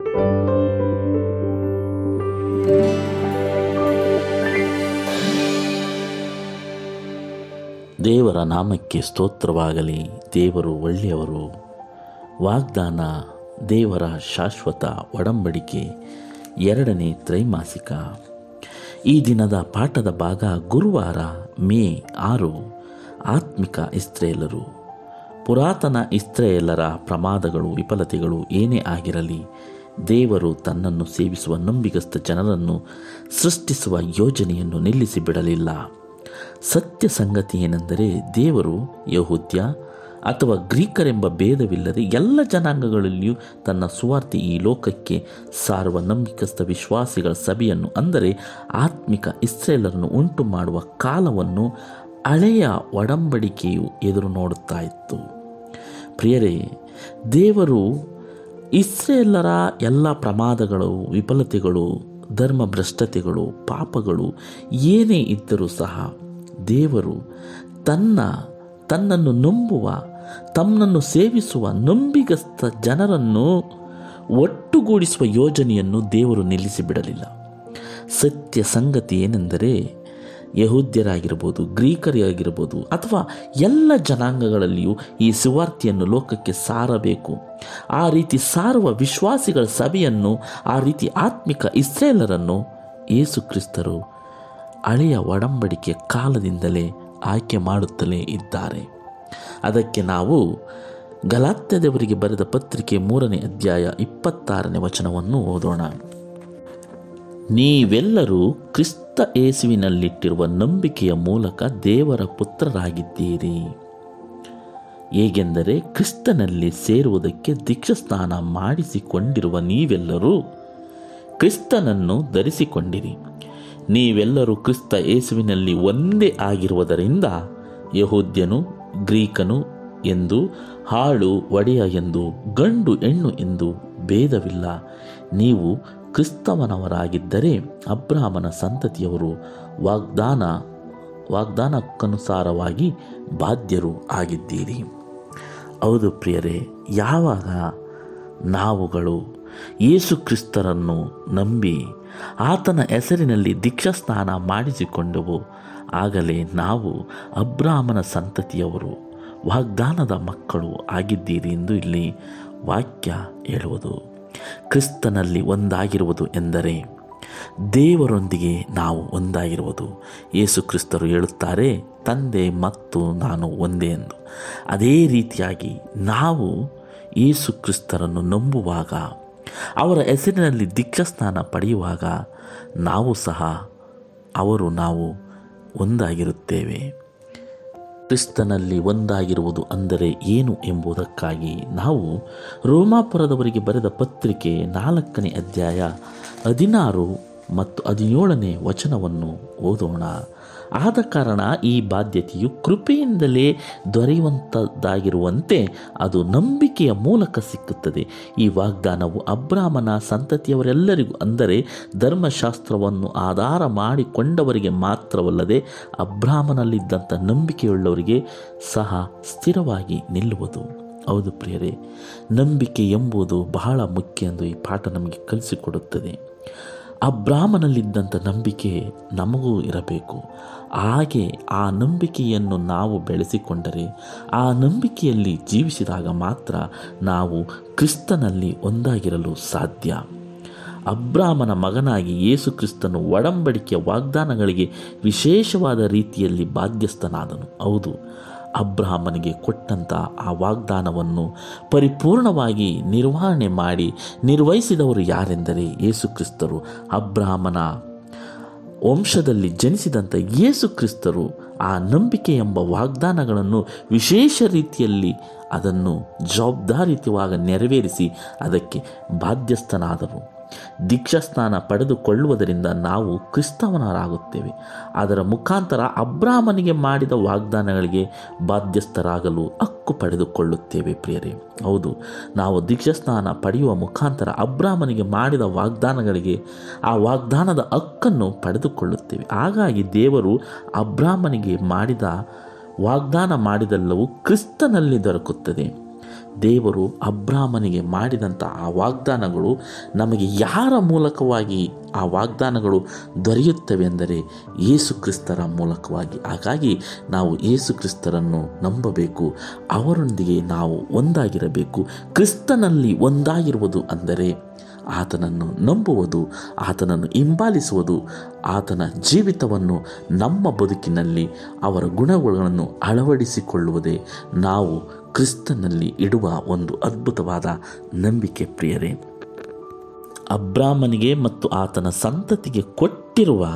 ದೇವರ ನಾಮಕ್ಕೆ ಸ್ತೋತ್ರವಾಗಲಿ. ದೇವರು ಒಳ್ಳೆಯವರು. ವಾಗ್ದಾನ ದೇವರ ಶಾಶ್ವತ ಒಡಂಬಡಿಕೆ ಎರಡನೇ ತ್ರೈಮಾಸಿಕ. ಈ ದಿನದ ಪಾಠದ ಭಾಗ ಗುರುವಾರ ಮೇ ಆರು. ಆತ್ಮಿಕ ಇಸ್ತ್ರೇಲರು ಪುರಾತನ ಇಸ್ತ್ರೇಲರ ಪ್ರಮಾದಗಳು ವಿಫಲತೆಗಳು ಏನೇ ಆಗಿರಲಿ ದೇವರು ತನ್ನನ್ನು ಸೇವಿಸುವ ನಂಬಿಗಸ್ತ ಜನರನ್ನು ಸೃಷ್ಟಿಸುವ ಯೋಜನೆಯನ್ನು ನಿಲ್ಲಿಸಿ ಬಿಡಲಿಲ್ಲ. ಸತ್ಯ ಸಂಗತಿ ಏನೆಂದರೆ ದೇವರು ಯಹೂದ್ಯ ಅಥವಾ ಗ್ರೀಕರೆಂಬ ಭೇದವಿಲ್ಲದೆ ಎಲ್ಲ ಜನಾಂಗಗಳಲ್ಲಿಯೂ ತನ್ನ ಸುವಾರ್ತೆ ಈ ಲೋಕಕ್ಕೆ ಸಾರುವ ನಂಬಿಕಸ್ಥ ವಿಶ್ವಾಸಿಗಳ ಸಭೆಯನ್ನು, ಅಂದರೆ ಆತ್ಮಿಕ ಇಸ್ರೇಲರನ್ನು ಉಂಟು ಮಾಡುವ ಕಾಲವನ್ನು ಹಳೆಯ ಒಡಂಬಡಿಕೆಯು ಎದುರು ನೋಡುತ್ತಾ ಇತ್ತು. ಪ್ರಿಯರೇ, ದೇವರು ಇಸ್ರೇಲರ ಎಲ್ಲ ಪ್ರಮಾದಗಳು, ವಿಫಲತೆಗಳು, ಧರ್ಮಭ್ರಷ್ಟತೆಗಳು, ಪಾಪಗಳು ಏನೇ ಇದ್ದರೂ ಸಹ ದೇವರು ತನ್ನ, ತನ್ನನ್ನು ನಂಬುವ, ತಮ್ಮನ್ನು ಸೇವಿಸುವ ನಂಬಿಗಸ್ತ ಜನರನ್ನು ಒಟ್ಟುಗೂಡಿಸುವ ಯೋಜನೆಯನ್ನು ದೇವರು ನಿಲ್ಲಿಸಿಬಿಡಲಿಲ್ಲ. ಸತ್ಯ ಸಂಗತಿ ಏನೆಂದರೆ ಯಹೂದ್ಯರಾಗಿರ್ಬೋದು ಗ್ರೀಕರಾಗಿರ್ಬೋದು ಅಥವಾ ಎಲ್ಲ ಜನಾಂಗಗಳಲ್ಲಿಯೂ ಈ ಸುವಾರ್ತೆಯನ್ನು ಲೋಕಕ್ಕೆ ಸಾರಬೇಕು. ಆ ರೀತಿ ಸಾರುವ ವಿಶ್ವಾಸಿಗಳ ಸಭೆಯನ್ನು, ಆ ರೀತಿ ಆತ್ಮಿಕ ಇಸ್ರೇಲರನ್ನು ಯೇಸು ಕ್ರಿಸ್ತರು ಹಳೆಯ ಒಡಂಬಡಿಕೆ ಕಾಲದಿಂದಲೇ ಆಯ್ಕೆ ಮಾಡುತ್ತಲೇ ಇದ್ದಾರೆ. ಅದಕ್ಕೆ ನಾವು ಗಲಾತ್ಯದವರಿಗೆ ಬರೆದ ಪತ್ರಿಕೆ ಮೂರನೇ ಅಧ್ಯಾಯ ಇಪ್ಪತ್ತಾರನೇ ವಚನವನ್ನು ಓದೋಣ. ನೀವೆಲ್ಲರೂ ಕ್ರಿಸ್ತ ಏಸುವಿನಲ್ಲಿಟ್ಟಿರುವ ನಂಬಿಕೆಯ ಮೂಲಕ ದೇವರ ಪುತ್ರರಾಗಿದ್ದೀರಿ. ಹೇಗೆಂದರೆ ಕ್ರಿಸ್ತನಲ್ಲಿ ಸೇರುವುದಕ್ಕೆ ದೀಕ್ಷಸ್ಥಾನ ಮಾಡಿಸಿಕೊಂಡಿರುವ ನೀವೆಲ್ಲರೂ ಕ್ರಿಸ್ತನನ್ನು ಧರಿಸಿಕೊಂಡಿರಿ. ನೀವೆಲ್ಲರೂ ಕ್ರಿಸ್ತ ಯೇಸುವಿನಲ್ಲಿ ಒಂದೇ ಆಗಿರುವುದರಿಂದ ಯಹೂದ್ಯನು, ಗ್ರೀಕನು ಎಂದು ಹಾಳು ಒಡೆಯ ಎಂದು, ಗಂಡು ಹೆಣ್ಣು ಎಂದು ಭೇದವಿಲ್ಲ. ನೀವು ಕ್ರಿಸ್ತವನವರಾಗಿದ್ದರೆ ಅಬ್ರಾಹ್ಮನ ಸಂತತಿಯವರು ವಾಗ್ದಾನ, ವಾಗ್ದಾನಕ್ಕನುಸಾರವಾಗಿ ಬಾಧ್ಯರು ಆಗಿದ್ದೀರಿ. ಹೌದು ಪ್ರಿಯರೇ, ಯಾವಾಗ ನಾವುಗಳು ಯೇಸು ಕ್ರಿಸ್ತರನ್ನು ನಂಬಿ ಆತನ ಹೆಸರಿನಲ್ಲಿ ದೀಕ್ಷಾಸ್ನಾನ ಮಾಡಿಸಿಕೊಂಡೆವು, ಆಗಲೇ ನಾವು ಅಬ್ರಾಹ್ಮನ ಸಂತತಿಯವರು ವಾಗ್ದಾನದ ಮಕ್ಕಳು ಆಗಿದ್ದೀರಿ ಎಂದು ಇಲ್ಲಿ ವಾಕ್ಯ ಹೇಳುವುದು. ಕ್ರಿಸ್ತನಲ್ಲಿ ಒಂದಾಗಿರುವುದು ಎಂದರೆ ದೇವರೊಂದಿಗೆ ನಾವು ಒಂದಾಗಿರುವುದು. ಯೇಸು ಕ್ರಿಸ್ತರು ಹೇಳುತ್ತಾರೆ, ತಂದೆ ಮತ್ತು ನಾನು ಒಂದೇ ಎಂದು. ಅದೇ ರೀತಿಯಾಗಿ ನಾವು ಯೇಸು ಕ್ರಿಸ್ತರನ್ನು ನಂಬುವಾಗ, ಅವರ ಹೆಸರಿನಲ್ಲಿ ದೀಕ್ಷಾಸ್ನಾನ ಪಡೆಯುವಾಗ, ನಾವು ಸಹ, ಅವರು ನಾವು ಒಂದಾಗಿರುತ್ತೇವೆ. ಕ್ರಿಸ್ತನಲ್ಲಿ ಒಂದಾಗಿರುವುದು ಅಂದರೆ ಏನು ಎಂಬುದಕ್ಕಾಗಿ ನಾವು ರೋಮಾಪುರದವರಿಗೆ ಬರೆದ ಪತ್ರಿಕೆ ನಾಲ್ಕನೇ ಅಧ್ಯಾಯ ಹದಿನಾರು ಮತ್ತು ಹದಿನೇಳನೇ ವಚನವನ್ನು ಓದೋಣ. ಆದ ಕಾರಣ ಈ ಬಾಧ್ಯತೆಯು ಕೃಪೆಯಿಂದಲೇ ದೊರೆಯುವಂಥದ್ದಾಗಿರುವಂತೆ ಅದು ನಂಬಿಕೆಯ ಮೂಲಕ ಸಿಕ್ಕುತ್ತದೆ. ಈ ವಾಗ್ದಾನವು ಅಬ್ರಾಹ್ಮನ ಸಂತತಿಯವರೆಲ್ಲರಿಗೂ ಅಂದರೆ ಧರ್ಮಶಾಸ್ತ್ರವನ್ನು ಆಧಾರ ಮಾಡಿಕೊಂಡವರಿಗೆ ಮಾತ್ರವಲ್ಲದೆ ಅಬ್ರಾಹ್ಮನಲ್ಲಿದ್ದಂಥ ನಂಬಿಕೆಯುಳ್ಳವರಿಗೆ ಸಹ ಸ್ಥಿರವಾಗಿ ನಿಲ್ಲುವುದು. ಹೌದು ಪ್ರಿಯರೇ, ನಂಬಿಕೆ ಎಂಬುದು ಬಹಳ ಮುಖ್ಯ ಎಂದು ಈ ಪಾಠ ನಮಗೆ ಕಲಿಸಿಕೊಡುತ್ತದೆ. ಆ ಬ್ರಾಹ್ಮಣಲ್ಲಿದ್ದಂಥ ನಂಬಿಕೆ ನಮಗೂ ಇರಬೇಕು. ಹಾಗೆ ಆ ನಂಬಿಕೆಯನ್ನು ನಾವು ಬೆಳೆಸಿಕೊಂಡರೆ ಆ ನಂಬಿಕೆಯಲ್ಲಿ ಜೀವಿಸಿದಾಗ ಮಾತ್ರ ನಾವು ಕ್ರಿಸ್ತನಲ್ಲಿ ಒಂದಾಗಿರಲು ಸಾಧ್ಯ. ಅಬ್ರಾಹ್ಮನ ಮಗನಾಗಿ ಯೇಸು ಕ್ರಿಸ್ತನು ಒಡಂಬಡಿಕೆಯ ವಾಗ್ದಾನಗಳಿಗೆ ವಿಶೇಷವಾದ ರೀತಿಯಲ್ಲಿ ಬಾಧ್ಯಸ್ಥನಾದನು. ಹೌದು. ಅಬ್ರಾಹ್ಮನಿಗೆ ಕೊಟ್ಟಂಥ ಆ ವಾಗ್ದಾನವನ್ನು ಪರಿಪೂರ್ಣವಾಗಿ ನಿರ್ವಹಣೆ ಮಾಡಿ ನಿರ್ವಹಿಸಿದವರು ಯಾರೆಂದರೆ ಯೇಸುಕ್ರಿಸ್ತರು ಅಬ್ರಾಹ್ಮನ ವಂಶದಲ್ಲಿ ಜನಿಸಿದಂಥ ಯೇಸು ಕ್ರಿಸ್ತರು ಆ ನಂಬಿಕೆ ಎಂಬ ವಾಗ್ದಾನಗಳನ್ನು ವಿಶೇಷ ರೀತಿಯಲ್ಲಿ ಅದನ್ನು ಜವಾಬ್ದಾರಿತವಾಗಿ ನೆರವೇರಿಸಿ ಅದಕ್ಕೆ ಬಾಧ್ಯಸ್ಥನಾದರು. ದೀಕ್ಷಾಸ್ನಾನ ಪಡೆದುಕೊಳ್ಳುವುದರಿಂದ ನಾವು ಕ್ರಿಸ್ತವನರಾಗುತ್ತೇವೆ. ಅದರ ಮುಖಾಂತರ ಅಬ್ರಾಹ್ಮನಿಗೆ ಮಾಡಿದ ವಾಗ್ದಾನಗಳಿಗೆ ಬಾಧ್ಯಸ್ಥರಾಗಲು ಹಕ್ಕು ಪಡೆದುಕೊಳ್ಳುತ್ತೇವೆ ಪ್ರಿಯರೇ. ಹೌದು, ನಾವು ದೀಕ್ಷಾಸ್ನಾನ ಪಡೆಯುವ ಮುಖಾಂತರ ಅಬ್ರಾಹ್ಮನಿಗೆ ಮಾಡಿದ ವಾಗ್ದಾನಗಳಿಗೆ ಆ ವಾಗ್ದಾನದ ಹಕ್ಕನ್ನು ಪಡೆದುಕೊಳ್ಳುತ್ತೇವೆ. ಹಾಗಾಗಿ ದೇವರು ಅಬ್ರಾಹ್ಮನಿಗೆ ಮಾಡಿದ ವಾಗ್ದಾನ ಮಾಡಿದೆಲ್ಲವೂ ಕ್ರಿಸ್ತನಲ್ಲಿ ದೊರಕುತ್ತದೆ. ದೇವರು ಅಬ್ರಾಹ್ಮನಿಗೆ ಮಾಡಿದಂಥ ಆ ವಾಗ್ದಾನಗಳು ನಮಗೆ ಯಾರ ಮೂಲಕವಾಗಿ ಆ ವಾಗ್ದಾನಗಳು ದೊರೆಯುತ್ತವೆ ಎಂದರೆ ಕ್ರಿಸ್ತರ ಮೂಲಕವಾಗಿ. ಹಾಗಾಗಿ ನಾವು ಯೇಸು ಕ್ರಿಸ್ತರನ್ನು ನಂಬಬೇಕು, ಅವರೊಂದಿಗೆ ನಾವು ಒಂದಾಗಿರಬೇಕು, ಕ್ರಿಸ್ತನಲ್ಲಿ ಒಂದಾಗಿರುವುದು ಅಂದರೆ ಆತನನ್ನು ನಂಬುವುದು, ಆತನನ್ನು ಹಿಂಬಾಲಿಸುವುದು, ಆತನ ಜೀವಿತವನ್ನು ನಮ್ಮ ಬದುಕಿನಲ್ಲಿ ಅವರ ಗುಣಗಳನ್ನು ಅಳವಡಿಸಿಕೊಳ್ಳುವುದೇ ನಾವು ಕ್ರಿಸ್ತನಲ್ಲಿ ಇಡುವ ಒಂದು ಅದ್ಭುತವಾದ ನಂಬಿಕೆ ಪ್ರಿಯರೇ, ಅಬ್ರಾಹ್ಮನಿಗೆ ಮತ್ತು ಆತನ ಸಂತತಿಗೆ ಕೊಟ್ಟಿರುವ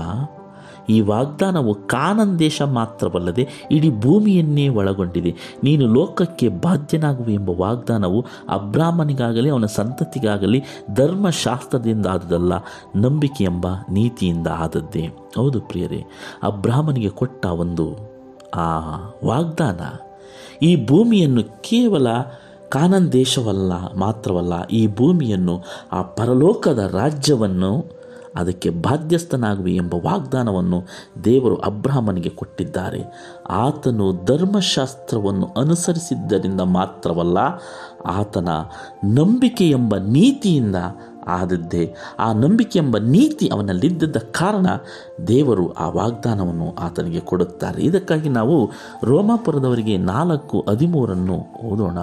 ಈ ವಾಗ್ದಾನವು ಕಾನನ್ ದೇಶ ಮಾತ್ರವಲ್ಲದೆ ಇಡೀ ಭೂಮಿಯನ್ನೇ ಒಳಗೊಂಡಿದೆ. ನೀನು ಲೋಕಕ್ಕೆ ಬಾಧ್ಯನಾಗುವೆ ಎಂಬ ವಾಗ್ದಾನವು ಅಬ್ರಾಹ್ಮನಿಗಾಗಲಿ, ಅವನ ಸಂತತಿಗಾಗಲಿ ಧರ್ಮಶಾಸ್ತ್ರದಿಂದ ಆದದಲ್ಲ ನಂಬಿಕೆ ಎಂಬ ನೀತಿಯಿಂದ ಆದದ್ದೇ. ಹೌದು ಪ್ರಿಯರೇ, ಅಬ್ರಾಹ್ಮನಿಗೆ ಕೊಟ್ಟ ಒಂದು ಆ ವಾಗ್ದಾನ ಈ ಭೂಮಿಯನ್ನು ಕೇವಲ ಕಾನನ್ ದೇಶವಲ್ಲ, ಮಾತ್ರವಲ್ಲ, ಈ ಭೂಮಿಯನ್ನು, ಆ ಪರಲೋಕದ ರಾಜ್ಯವನ್ನು ಅದಕ್ಕೆ ಬಾಧ್ಯಸ್ಥನಾಗುವೆ ಎಂಬ ವಾಗ್ದಾನವನ್ನು ದೇವರು ಅಬ್ರಾಹ್ಮನಿಗೆ ಕೊಟ್ಟಿದ್ದಾರೆ. ಆತನು ಧರ್ಮಶಾಸ್ತ್ರವನ್ನು ಅನುಸರಿಸಿದ್ದರಿಂದ ಮಾತ್ರವಲ್ಲ, ಆತನ ನಂಬಿಕೆ ಎಂಬ ನೀತಿಯಿಂದ ಆದದ್ದೇ ಆ ನಂಬಿಕೆ ಎಂಬ ನೀತಿ ಅವನಲ್ಲಿದ್ದ ಕಾರಣ ದೇವರು ಆ ವಾಗ್ದಾನವನ್ನು ಆತನಿಗೆ ಕೊಡುತ್ತಾರೆ. ಇದಕ್ಕಾಗಿ ನಾವು ರೋಮಾಪುರದವರಿಗೆ ನಾಲ್ಕು ಹದಿಮೂರನ್ನು ಓದೋಣ.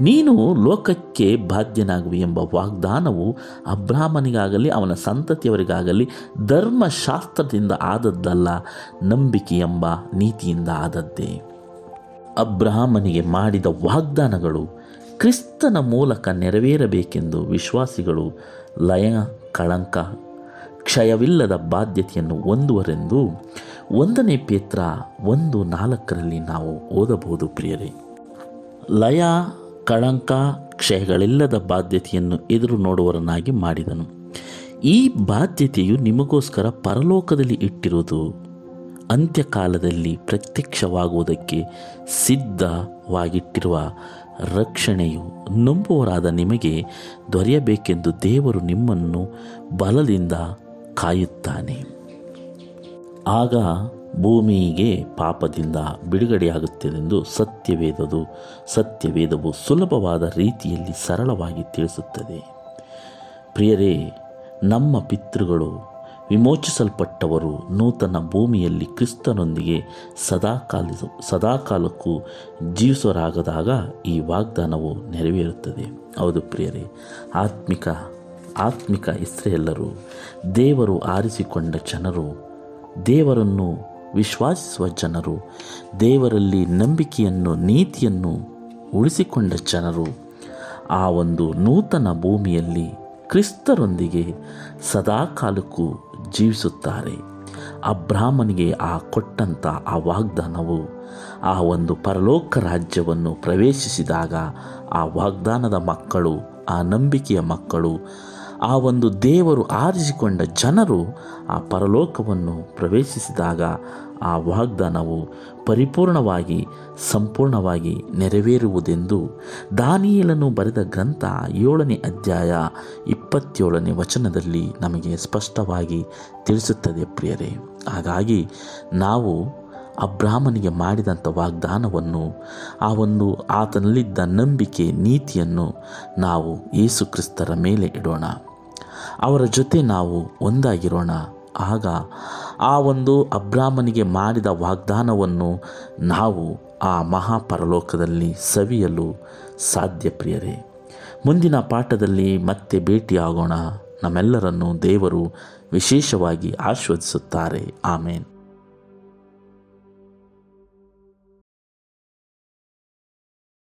ನೀನು ಲೋಕಕ್ಕೆ ಬಾಧ್ಯನಾಗುವೆ ಎಂಬ ವಾಗ್ದಾನವು ಅಬ್ರಾಹ್ಮನಿಗಾಗಲಿ ಅವನ ಸಂತತಿಯವರಿಗಾಗಲಿ ಧರ್ಮಶಾಸ್ತ್ರದಿಂದ ಆದದ್ದಲ್ಲ ನಂಬಿಕೆ ಎಂಬ ನೀತಿಯಿಂದ ಆದದ್ದೇ. ಅಬ್ರಾಹ್ಮನಿಗೆ ಮಾಡಿದ ವಾಗ್ದಾನಗಳು ಕ್ರಿಸ್ತನ ಮೂಲಕ ನೆರವೇರಬೇಕೆಂದು ವಿಶ್ವಾಸಿಗಳು ಲಯ, ಕಳಂಕ, ಕ್ಷಯವಿಲ್ಲದ ಬಾಧ್ಯತೆಯನ್ನು ಹೊಂದುವರೆಂದು ಒಂದನೇ ಪೇತ್ರ ಒಂದು ನಾಲ್ಕರಲ್ಲಿ ನಾವು ಓದಬಹುದು ಪ್ರಿಯರೇ. ಲಯ, ಕಳಂಕ, ಕ್ಷಯಗಳಿಲ್ಲದ ಬಾಧ್ಯತೆಯನ್ನು ಎದುರು ನೋಡುವರನ್ನಾಗಿ ಮಾಡಿದನು. ಈ ಬಾಧ್ಯತೆಯು ನಿಮಗೋಸ್ಕರ ಪರಲೋಕದಲ್ಲಿ ಇಟ್ಟಿರುವುದು ಅಂತ್ಯಕಾಲದಲ್ಲಿ ಪ್ರತ್ಯಕ್ಷವಾಗುವುದಕ್ಕೆ ಸಿದ್ಧವಾಗಿಟ್ಟಿರುವ ರಕ್ಷಣೆಯು ನಂಬುವರಾದ ನಿಮಗೆ ದೊರೆಯಬೇಕೆಂದು ದೇವರು ನಿಮ್ಮನ್ನು ಬಲದಿಂದ ಕಾಯುತ್ತಾನೆ. ಆಗ ಭೂಮಿಗೆ ಪಾಪದಿಂದ ಬಿಡುಗಡೆಯಾಗುತ್ತದೆಂದು ಸತ್ಯವೇದದು, ಸತ್ಯವೇದವು ಸುಲಭವಾದ ರೀತಿಯಲ್ಲಿ ಸರಳವಾಗಿ ತಿಳಿಸುತ್ತದೆ. ಪ್ರಿಯರೇ, ನಮ್ಮ ಪಿತೃಗಳು ವಿಮೋಚಿಸಲ್ಪಟ್ಟವರು ನೂತನ ಭೂಮಿಯಲ್ಲಿ ಕ್ರಿಸ್ತನೊಂದಿಗೆ ಸದಾಕಾಲ ಸದಾಕಾಲಕ್ಕೂ ಜೀವಿಸೋರಾಗದಾಗ ಈ ವಾಗ್ದಾನವು ನೆರವೇರುತ್ತದೆ. ಹೌದು ಪ್ರಿಯರೇ, ಆತ್ಮಿಕ ಆತ್ಮಿಕ ಇಸ್ರೇಲರು, ದೇವರು ಆರಿಸಿಕೊಂಡ ಜನರು, ದೇವರನ್ನು ವಿಶ್ವಾಸಿಸುವ ಜನರು, ದೇವರಲ್ಲಿ ನಂಬಿಕೆಯನ್ನು, ನೀತಿಯನ್ನು ಉಳಿಸಿಕೊಂಡ ಜನರು, ಆ ಒಂದು ನೂತನ ಭೂಮಿಯಲ್ಲಿ ಕ್ರಿಸ್ತರೊಂದಿಗೆ ಸದಾಕಾಲಕ್ಕೂ ಜೀವಿಸುತ್ತಾರೆ. ಅಬ್ರಾಹ್ಮನಿಗೆ ಆ ಕೊಟ್ಟಂಥ ಆ ವಾಗ್ದಾನವು ಆ ಒಂದು ಪರಲೋಕ ರಾಜ್ಯವನ್ನು ಪ್ರವೇಶಿಸಿದಾಗ ಆ ವಾಗ್ದಾನದ ಮಕ್ಕಳು, ಆ ನಂಬಿಕೆಯ ಮಕ್ಕಳು ಆ ಒಂದು ದೇವರು ಆರಿಸಿಕೊಂಡ ಜನರು ಆ ಪರಲೋಕವನ್ನು ಪ್ರವೇಶಿಸಿದಾಗ ಆ ವಾಗ್ದಾನವು ಪರಿಪೂರ್ಣವಾಗಿ, ಸಂಪೂರ್ಣವಾಗಿ ನೆರವೇರುವುದೆಂದು ದಾನಿಯಲನ್ನು ಬರೆದ ಗ್ರಂಥ ಏಳನೇ ಅಧ್ಯಾಯ ಇಪ್ಪತ್ತೇಳನೇ ವಚನದಲ್ಲಿ ನಮಗೆ ಸ್ಪಷ್ಟವಾಗಿ ತಿಳಿಸುತ್ತದೆ ಪ್ರಿಯರೇ. ಹಾಗಾಗಿ ನಾವು ಅಬ್ರಾಹ್ಮನಿಗೆ ಮಾಡಿದಂಥ ವಾಗ್ದಾನವನ್ನು, ಆ ಒಂದು ಆತನಲ್ಲಿದ್ದ ನಂಬಿಕೆ ನೀತಿಯನ್ನು ನಾವು ಯೇಸು ಕ್ರಿಸ್ತರ ಮೇಲೆ ಇಡೋಣ. ಅವರ ಜೊತೆ ನಾವು ಒಂದಾಗಿರೋಣ. ಆಗ ಆ ಒಂದು ಅಬ್ರಾಹ್ಮನಿಗೆ ಮಾಡಿದ ವಾಗ್ದಾನವನ್ನು ನಾವು ಆ ಮಹಾಪರಲೋಕದಲ್ಲಿ ಸವಿಯಲು ಸಾಧ್ಯ ಪ್ರಿಯರೇ. ಮುಂದಿನ ಪಾಠದಲ್ಲಿ ಮತ್ತೆ ಭೇಟಿಯಾಗೋಣ. ನಮ್ಮೆಲ್ಲರನ್ನು ದೇವರು ವಿಶೇಷವಾಗಿ ಆಶ್ವದಿಸುತ್ತಾರೆ ಆಮೇನ್.